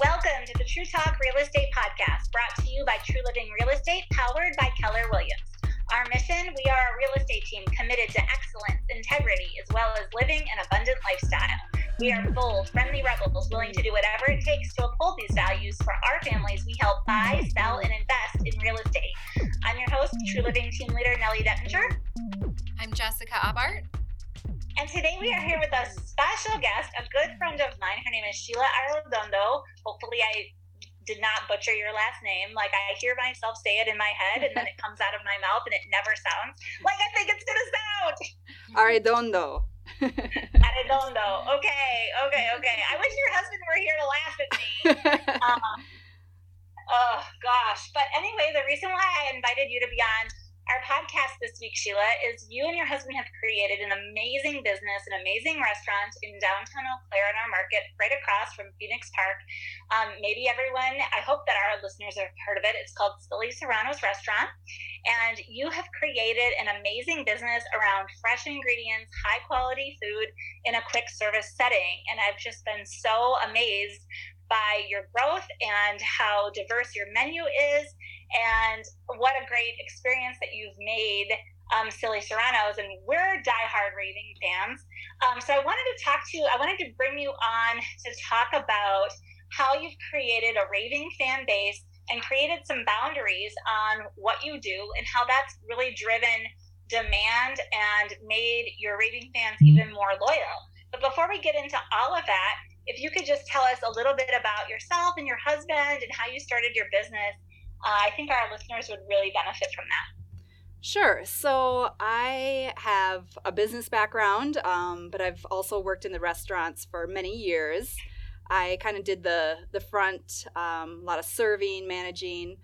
Welcome to the Tru Talk Real Estate Podcast, brought to you by Tru Living Real Estate, powered by Keller Williams. Our mission we are a real estate team committed to excellence, integrity, as well as living an abundant lifestyle. We are bold, friendly rebels willing to do whatever it takes to uphold these values for our families we help buy, sell, and invest in real estate. I'm your host, Tru Living Team Leader Knelly Dettinger. I'm Jessica Abart. And today we are here with a special guest, a good friend of mine. Her name is Sheila Arredondo. Hopefully, I did not butcher your last name. Like I hear myself say it in my head and then it comes out of my mouth and it never sounds like I think it's gonna sound. Arredondo. Arredondo. Okay, okay, okay. I wish your husband were here to laugh at me. Um, oh gosh. But anyway, the reason why I invited you to be on our podcast this week, Sheila, is you and your husband have created an amazing business, an amazing restaurant in downtown Eau Claire in our market, right across from Phoenix Park. Um, maybe everyone, I hope that our listeners have heard of it. It's called Silly Serrano's Restaurant. And you have created an amazing business around fresh ingredients, high quality food in a quick service setting. And I've just been so amazed by your growth and how diverse your menu is and what a great experience that you've made um, Silly Serrano's, and we're diehard raving fans. Um, so I wanted to talk to you, I wanted to bring you on to talk about how you've created a raving fan base and created some boundaries on what you do and how that's really driven demand and made your raving fans even more loyal. But before we get into all of that, if you could just tell us a little bit about yourself and your husband and how you started your business uh, I think our listeners would really benefit from that. Sure. So I have a business background, um, but I've also worked in the restaurants for many years. I kind of did the the front, um, a lot of serving, managing,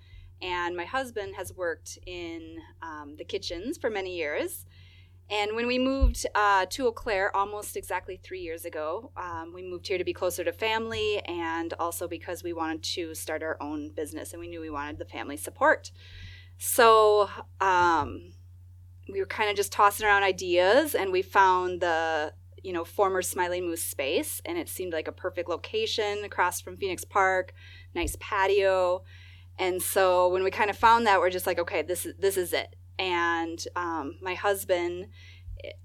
and my husband has worked in um, the kitchens for many years. And when we moved uh, to Eau Claire almost exactly three years ago, um, we moved here to be closer to family and also because we wanted to start our own business and we knew we wanted the family support. So um, we were kind of just tossing around ideas and we found the you know former Smiling Moose space and it seemed like a perfect location across from Phoenix Park, nice patio. And so when we kind of found that, we're just like, okay, this is this is it and um, my husband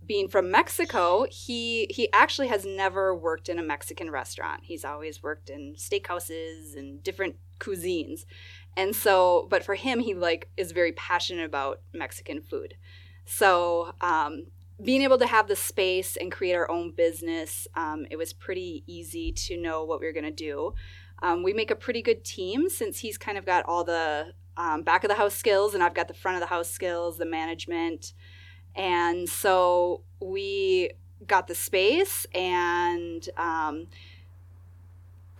being from Mexico, he he actually has never worked in a Mexican restaurant. He's always worked in steakhouses and different cuisines. And so, but for him, he like is very passionate about Mexican food. So, um, being able to have the space and create our own business, um, it was pretty easy to know what we were going to do. Um, we make a pretty good team since he's kind of got all the um, back of the house skills, and I've got the front of the house skills, the management. And so we got the space, and um,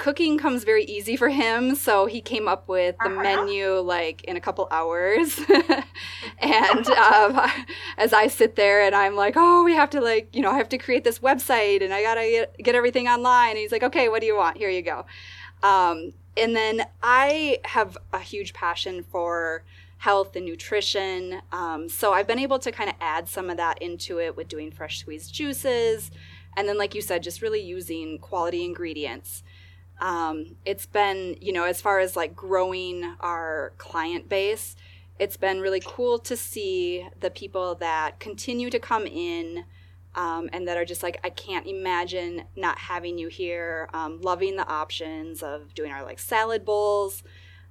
cooking comes very easy for him. So he came up with the uh-huh. menu like in a couple hours. and um, as I sit there and I'm like, oh, we have to like, you know, I have to create this website and I got to get, get everything online. And he's like, okay, what do you want? Here you go. Um, and then I have a huge passion for health and nutrition. Um, so I've been able to kind of add some of that into it with doing fresh squeezed juices. And then, like you said, just really using quality ingredients. Um, it's been, you know, as far as like growing our client base, it's been really cool to see the people that continue to come in um, and that are just like I can't imagine not having you here. Um, loving the options of doing our like salad bowls.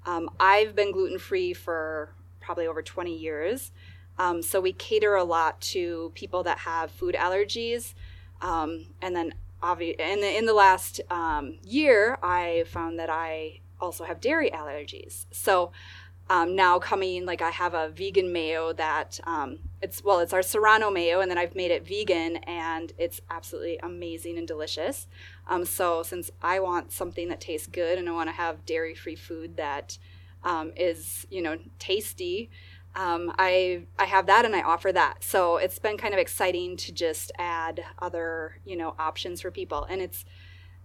Um, I've been gluten free for probably over 20 years, um, so we cater a lot to people that have food allergies, um, and then obvi- in the, in the last um, year, I found that I also have dairy allergies. So now coming like I have a vegan mayo that it's well it's our Serrano mayo and then I've made it vegan and it's absolutely amazing and delicious. Um, so since I want something that tastes good and I want to have dairy free food that um, is you know tasty. Um, I I have that and I offer that. So it's been kind of exciting to just add other you know options for people, and it's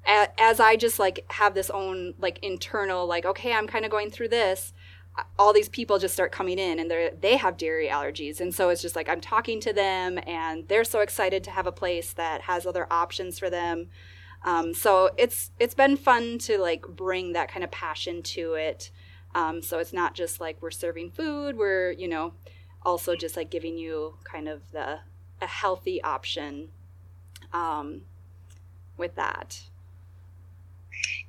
as I just like have this own like internal like okay I'm kind of going through this all these people just start coming in and they they have dairy allergies. And so it's just like I'm talking to them and they're so excited to have a place that has other options for them. Um, so it's it's been fun to like bring that kind of passion to it. Um, so it's not just like we're serving food; we're you know also just like giving you kind of the a healthy option um, with that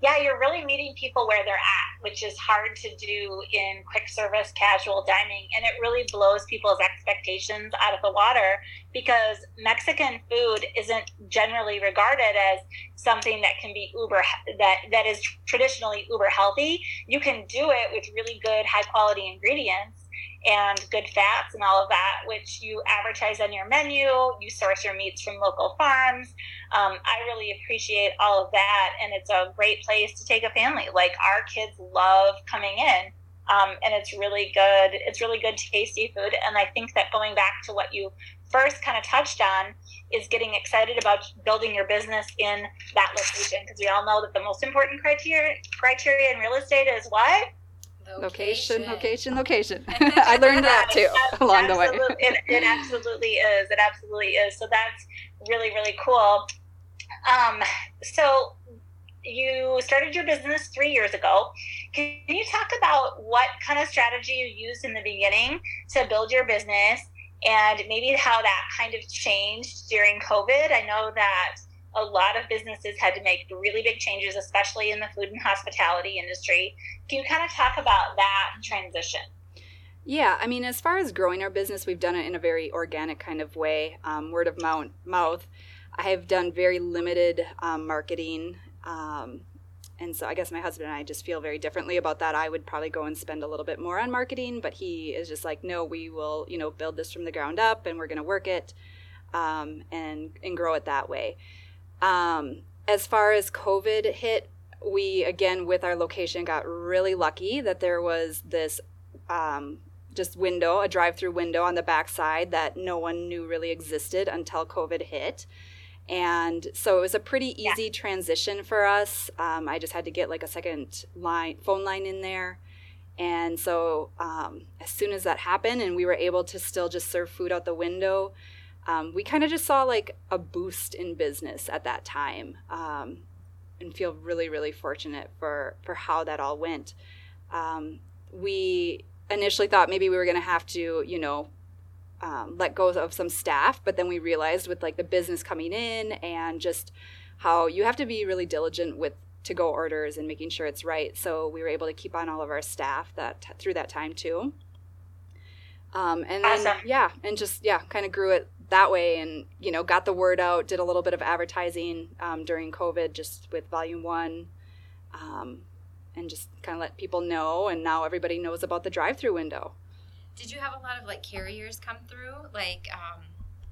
yeah, you're really meeting people where they're at, which is hard to do in quick service casual dining. And it really blows people's expectations out of the water because Mexican food isn't generally regarded as something that can be uber, that, that is traditionally uber healthy. You can do it with really good, high quality ingredients and good fats and all of that, which you advertise on your menu. You source your meats from local farms. Um, I really appreciate all of that, and it's a great place to take a family. Like our kids love coming in, um, and it's really good. It's really good, tasty food. And I think that going back to what you first kind of touched on is getting excited about building your business in that location because we all know that the most important criteria criteria in real estate is what Location, location, location. I learned that too along the way. It, it, absolutely is. It absolutely is. So that's really, really cool. Um, so you started your business three years ago. Can you talk about what kind of strategy you used in the beginning to build your business and maybe how that kind of changed during COVID? I know that a lot of businesses had to make really big changes, especially in the food and hospitality industry. Can you kind of talk about that transition? Yeah, I mean, as far as growing our business, we've done it in a very organic kind of way, um, word of mouth. I have done very limited um, marketing. Um, and so I guess my husband and I just feel very differently about that. I would probably go and spend a little bit more on marketing, but he is just like, no, we will, you know, build this from the ground up and we're going to work it um, and, and grow it that way. Um, as far as COVID hit, we again with our location got really lucky that there was this um, just window, a drive-through window on the backside that no one knew really existed until COVID hit. And so it was a pretty easy yeah. transition for us. Um, I just had to get like a second line, phone line in there. And so um, as soon as that happened, and we were able to still just serve food out the window, um, we kind of just saw like a boost in business at that time um, and feel really really fortunate for for how that all went um, we initially thought maybe we were going to have to you know um, let go of some staff but then we realized with like the business coming in and just how you have to be really diligent with to go orders and making sure it's right so we were able to keep on all of our staff that through that time too um, and then awesome. yeah and just yeah kind of grew it that way and you know got the word out did a little bit of advertising um, during covid just with volume one um, and just kind of let people know and now everybody knows about the drive-through window. Did you have a lot of like carriers come through? Like um,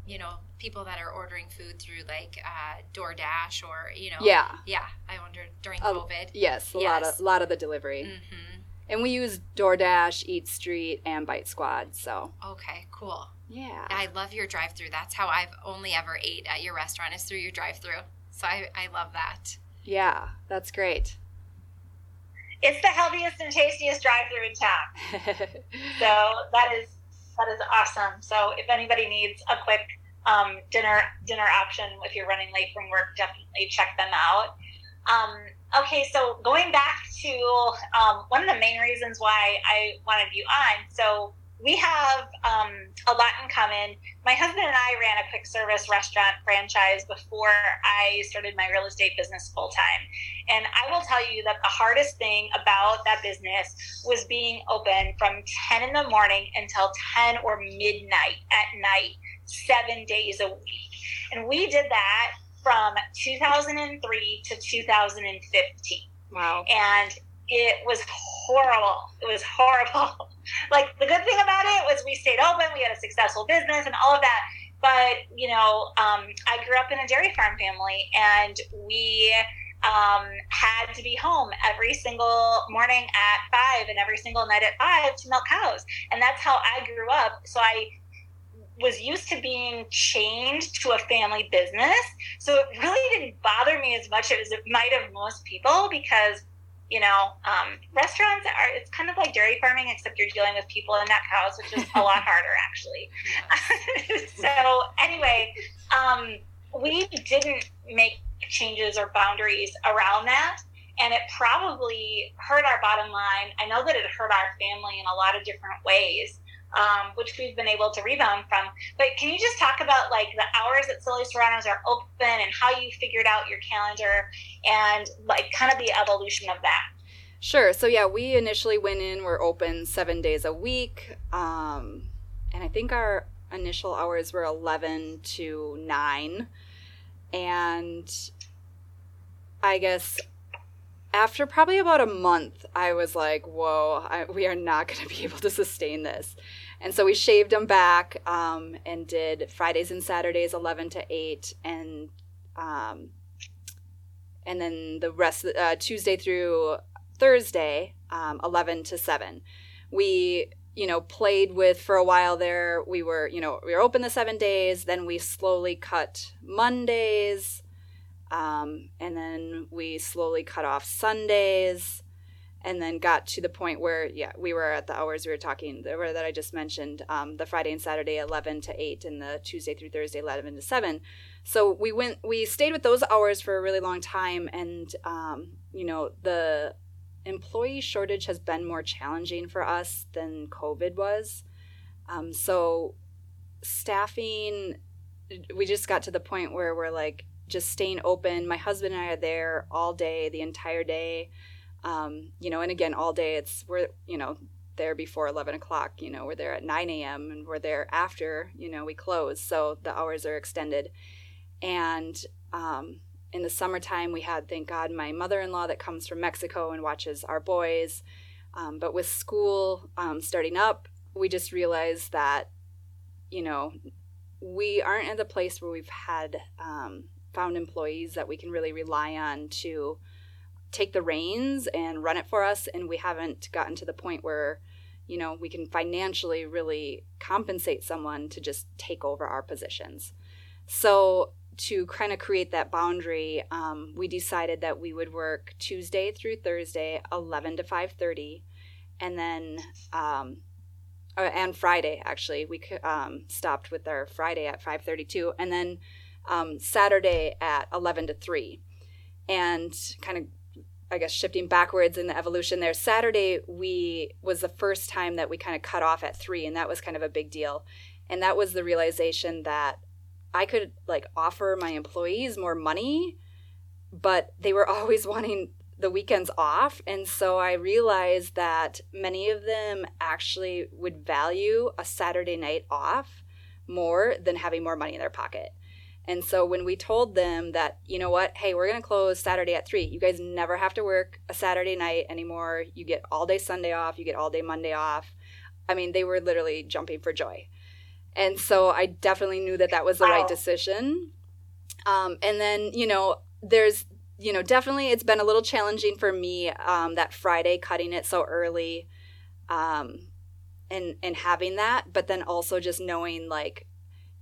you know people that are ordering food through like uh, DoorDash or you know? Yeah. Yeah I wondered during COVID. yes a yes. lot of a lot of the delivery. Mm-hmm. And we use DoorDash EatStreet and Bite Squad so okay cool yeah. I love your drive through. That's how I've only ever ate at your restaurant is through your drive through. So I, I love that. Yeah, that's great. It's the healthiest and tastiest drive through in town. so that is that is awesome. So if anybody needs a quick um, dinner dinner option if you're running late from work, definitely check them out. Um, okay, so going back to um, one of the main reasons why I wanted you on. So we have um, a lot in common. My husband and I ran a quick service restaurant franchise before I started my real estate business full time. And I will tell you that the hardest thing about that business was being open from 10 in the morning until 10 or midnight at night, seven days a week. And we did that from 2003 to 2015. Wow. And it was horrible. It was horrible. like the good thing about it was we stayed open, we had a successful business and all of that. But, you know, um, I grew up in a dairy farm family and we um, had to be home every single morning at five and every single night at five to milk cows. And that's how I grew up. So I was used to being chained to a family business. So it really didn't bother me as much as it might have most people because you know, um, restaurants are, it's kind of like dairy farming, except you're dealing with people and not cows, which is a lot harder actually. so anyway, um, we didn't make changes or boundaries around that. And it probably hurt our bottom line. I know that it hurt our family in a lot of different ways, um, which we've been able to rebound from. But can you just talk about like the hours that Silly Serrano's are open and how you figured out your calendar and like kind of the evolution of that? Sure. So yeah, we initially went in. We're open seven days a week, um, and I think our initial hours were eleven to nine, and I guess after probably about a month, I was like, "Whoa, I, we are not going to be able to sustain this." And so we shaved them back um, and did Fridays and Saturdays, eleven to eight, and um, and then the rest uh, Tuesday through Thursday, um, 11 to 7. We, you know, played with for a while there. We were, you know, we were open the seven days. Then we slowly cut Mondays. Um, and then we slowly cut off Sundays. And then got to the point where, yeah, we were at the hours we were talking that I just mentioned um, the Friday and Saturday, 11 to 8, and the Tuesday through Thursday, 11 to 7 so we went we stayed with those hours for a really long time and um, you know the employee shortage has been more challenging for us than COVID was. Um, so, staffing, we just got to the point where we're like just staying open. My husband and I are there all day, the entire day. Um, you know, and again, all day it's we're you know there before 11 o'clock. You know, we're there at 9 a.m. and we're there after you know we close, so the hours are extended. And um, in the summertime, we had, thank God, my mother in law that comes from Mexico and watches our boys. Um, but with school um, starting up, we just realized that, you know, we aren't at the place where we've had um, found employees that we can really rely on to take the reins and run it for us. And we haven't gotten to the point where, you know, we can financially really compensate someone to just take over our positions. So to kind of create that boundary, um, we decided that we would work Tuesday through Thursday, 11 to 5:30, and then um, uh, and Friday actually we um, stopped with our Friday at 5:32, and then um, Saturday at 11 to 3, and kind of I guess shifting backwards in the evolution there. Saturday we was the first time that we kind of cut off at three, and that was kind of a big deal, and that was the realization that I could like offer my employees more money, but they were always wanting the weekends off. And so I realized that many of them actually would value a Saturday night off more than having more money in their pocket. And so when we told them that, you know what, hey, we're going to close Saturday at 3. You guys never have to work a Saturday night anymore. You get all day Sunday off, you get all day Monday off. I mean, they were literally jumping for joy. And so I definitely knew that that was the wow. right decision. Um, and then, you know, there's, you know, definitely it's been a little challenging for me um, that Friday cutting it so early um, and, and having that, but then also just knowing like,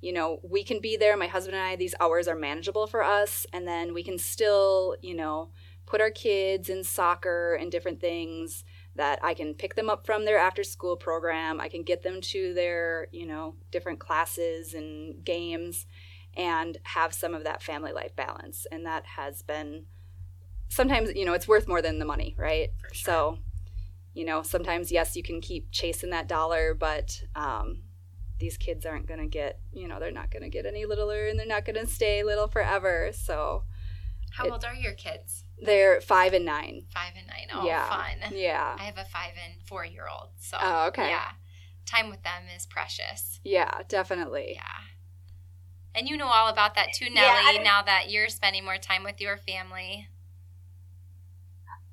you know, we can be there. My husband and I, these hours are manageable for us. And then we can still, you know, put our kids in soccer and different things that I can pick them up from their after school program. I can get them to their, you know, different classes and games and have some of that family life balance. And that has been sometimes, you know, it's worth more than the money, right? Sure. So, you know, sometimes, yes, you can keep chasing that dollar, but um, these kids aren't going to get, you know, they're not going to get any littler and they're not going to stay little forever. So, how it, old are your kids? They're five and nine. Five and nine. Oh, yeah. fun. Yeah. I have a five and four year old. So, oh, okay. Yeah. Time with them is precious. Yeah, definitely. Yeah. And you know all about that too, Knelly, yeah, now that you're spending more time with your family.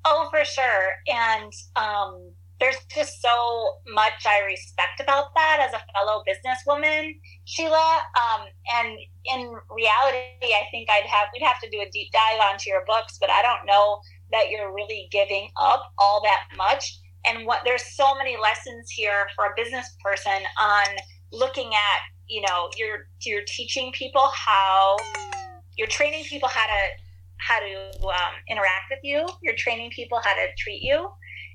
Oh, for sure. And um, there's just so much I respect about that as a fellow businesswoman, Sheila. Um, and in reality, I think I'd have we'd have to do a deep dive onto your books, but I don't know that you're really giving up all that much. And what there's so many lessons here for a business person on looking at, you know, you're you're teaching people how you're training people how to how to um, interact with you. You're training people how to treat you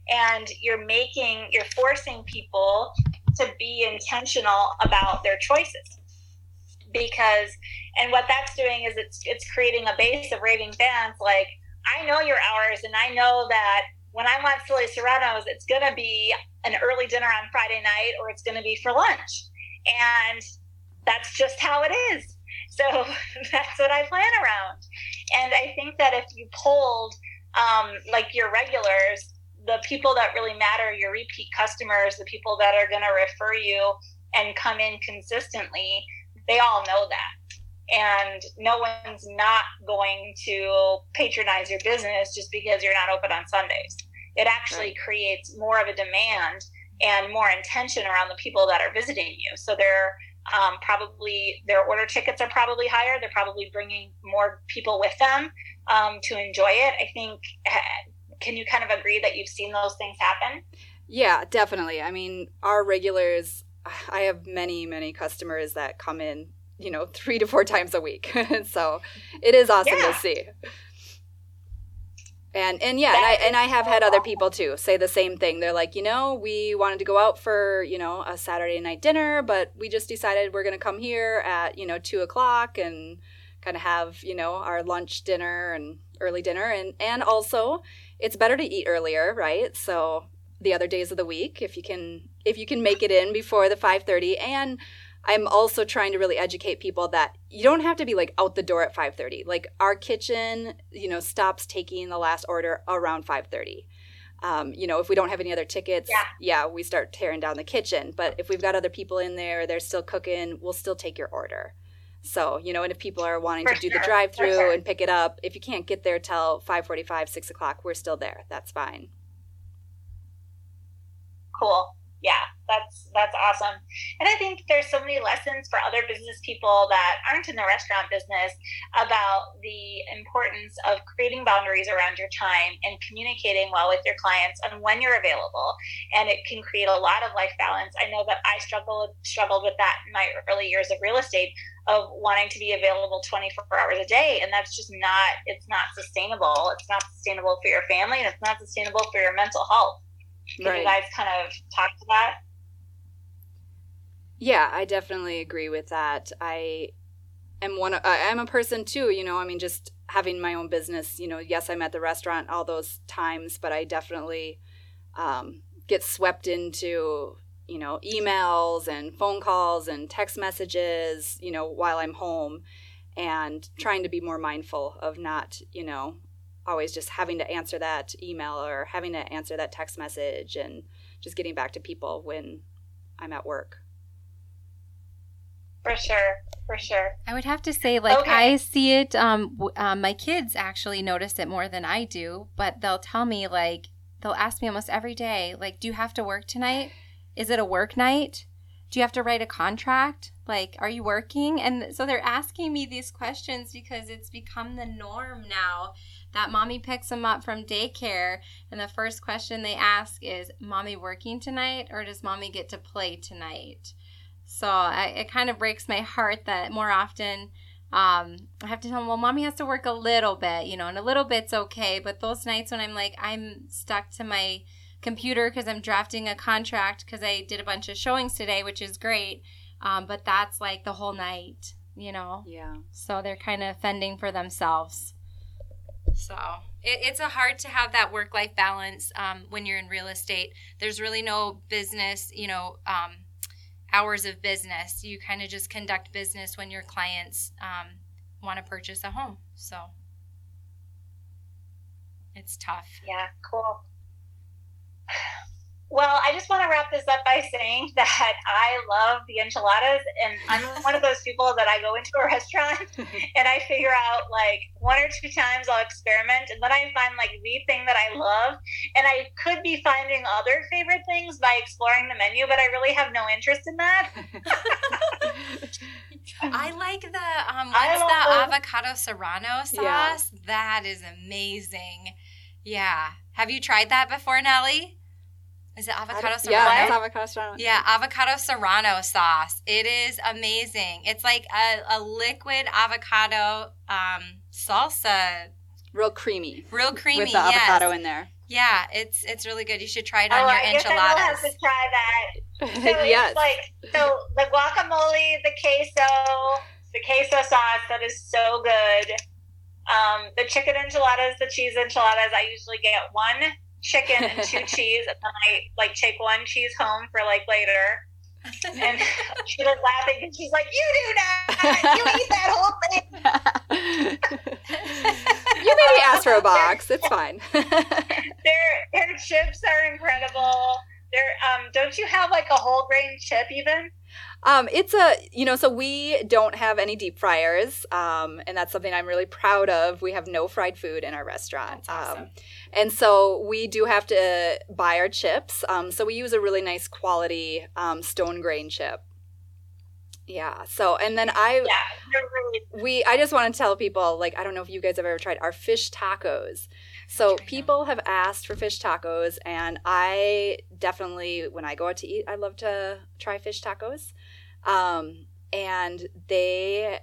and you're making you're forcing people to be intentional about their choices because and what that's doing is it's it's creating a base of raving fans like I know your hours and I know that when I want silly serranos, it's going to be an early dinner on Friday night or it's going to be for lunch. And that's just how it is. So that's what I plan around. And I think that if you polled um, like your regulars, the people that really matter, your repeat customers, the people that are going to refer you and come in consistently, they all know that and no one's not going to patronize your business just because you're not open on Sundays. It actually right. creates more of a demand and more intention around the people that are visiting you. So they're um, probably their order tickets are probably higher. They're probably bringing more people with them um, to enjoy it. I think. Can you kind of agree that you've seen those things happen? Yeah, definitely. I mean, our regulars. I have many, many customers that come in you know, three to four times a week. so it is awesome yeah. to see. And and yeah, and I and I have had other people too say the same thing. They're like, you know, we wanted to go out for you know a Saturday night dinner, but we just decided we're gonna come here at you know two o'clock and kind of have you know our lunch, dinner, and early dinner, and and also it's better to eat earlier, right? So the other days of the week, if you can if you can make it in before the five thirty, and I'm also trying to really educate people that you don't have to be like out the door at 5:30. Like our kitchen, you know, stops taking the last order around 5:30. Um, you know, if we don't have any other tickets, yeah. yeah, we start tearing down the kitchen. But if we've got other people in there, they're still cooking, we'll still take your order. So, you know, and if people are wanting For to do sure. the drive through sure. and pick it up, if you can't get there till 5.45, 6 o'clock, we're still there. That's fine. Cool yeah, that's that's awesome. And I think there's so many lessons for other business people that aren't in the restaurant business about the importance of creating boundaries around your time and communicating well with your clients on when you're available. And it can create a lot of life balance. I know that I struggled struggled with that in my early years of real estate of wanting to be available 24 hours a day and that's just not it's not sustainable. It's not sustainable for your family and it's not sustainable for your mental health. Can right. you guys kind of talk to that? Yeah, I definitely agree with that. I am one. Of, I'm a person too. You know, I mean, just having my own business. You know, yes, I'm at the restaurant all those times, but I definitely um, get swept into you know emails and phone calls and text messages. You know, while I'm home, and trying to be more mindful of not you know always just having to answer that email or having to answer that text message and just getting back to people when I'm at work. For sure, for sure. I would have to say, like, okay. I see it. Um, um, my kids actually notice it more than I do, but they'll tell me, like, they'll ask me almost every day, like, do you have to work tonight? Is it a work night? Do you have to write a contract? Like, are you working? And so they're asking me these questions because it's become the norm now that mommy picks them up from daycare and the first question they ask is mommy working tonight or does mommy get to play tonight so I, it kind of breaks my heart that more often um, I have to tell them, well, mommy has to work a little bit, you know, and a little bit's okay. But those nights when I'm like, I'm stuck to my computer because I'm drafting a contract because I did a bunch of showings today, which is great. Um, but that's like the whole night, you know? Yeah. So they're kind of fending for themselves. So it, it's a hard to have that work life balance um, when you're in real estate. There's really no business, you know, um, hours of business. You kind of just conduct business when your clients um, want to purchase a home. So it's tough. Yeah, cool. Well, I just want to wrap this up by saying that I love the enchiladas, and I'm one of those people that I go into a restaurant and I figure out like one or two times I'll experiment, and then I find like the thing that I love, and I could be finding other favorite things by exploring the menu, but I really have no interest in that. I like the um, what's the avocado serrano sauce? Yeah. That is amazing. Yeah, have you tried that before, Knelly? Is it avocado serrano? Yeah, it's avocado serrano. Yeah, avocado serrano sauce. It is amazing. It's like a, a liquid avocado um, salsa. Real creamy. Real creamy. With the avocado in there. Yeah, it's it's really good. You should try it on oh, your I enchiladas. I have to try that. So yes. like so the guacamole, the queso, the queso sauce that is so good. Um, the chicken enchiladas, the cheese enchiladas. I usually get one chicken and two cheese, and then I like take one cheese home for like later. And she was laughing, and she's like, "You do not. You eat that whole thing." you maybe ask for a box. It's fine. their their chips are incredible. They're um. Don't you have like a whole grain chip even? Um, it's a you know so we don't have any deep fryers, um, and that's something I'm really proud of. We have no fried food in our restaurant, That's Awesome. um, and so we do have to buy our chips. Um, so we use a really nice quality um, stone grain chip. Yeah. So and then I Yeah, we I just want to tell people like I don't know if you guys have ever tried our fish tacos. So people have asked for fish tacos and I definitely when I go out to eat I love to try fish tacos. Um and they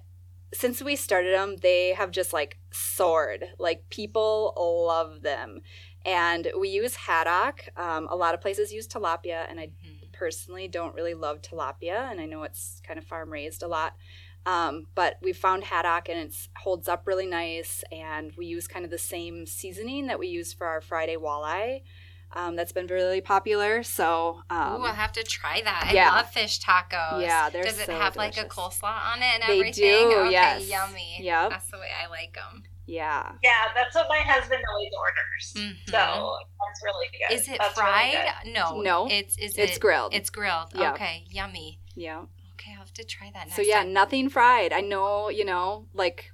since we started them they have just like soared. Like people love them. And we use haddock. Um, a lot of places use tilapia and I Mhm. personally don't really love tilapia, and I know it's kind of farm raised a lot. Um, but we found haddock and it holds up really nice, and we use kind of the same seasoning that we use for our Friday walleye. Um, that's been really popular. So um, Ooh, I'll have to try that. yeah. I love fish tacos. Yeah, they're Does it so have like a delicious. coleslaw on it and They everything? do, Okay, yes. yummy. Yep. That's the way I like them. yeah, Yeah, that's what my husband always orders. Mhm. So that's really good. Is it That's fried? good. no. No. It's is it's it, grilled. It's grilled. Yeah. Okay, yummy. yeah. Okay, I'll have to try that next so yeah, time. nothing fried. I know, you know, like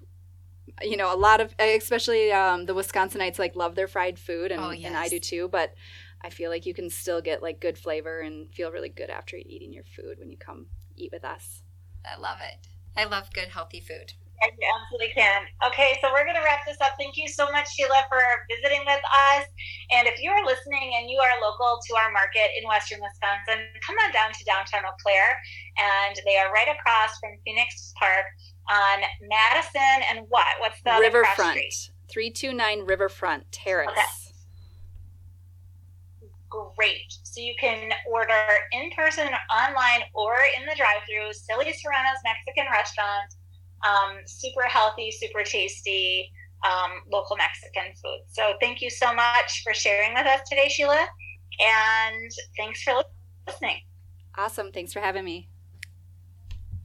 you know, a lot of especially um, the Wisconsinites like love their fried food, and, Oh, and I do too. But I feel like you can still get like good flavor and feel really good after eating your food when you come eat with us. I love it. I love good healthy food. Yeah, you absolutely can. Okay, so we're going to wrap this up. Thank you so much, Sheila, for visiting with us. And if you are listening and you are local to our market in Western Wisconsin, come on down to downtown Eau Claire. And they are right across from Phoenix Park on Madison and what? What's the Riverfront, three two nine Riverfront Terrace. Okay. Great. So you can order in person, online, or in the drive-through. Silly Serrano's Mexican restaurant. Um, super healthy, super tasty, um, local Mexican food. So thank you so much for sharing with us today, Sheila. And thanks for listening. Awesome. Thanks for having me.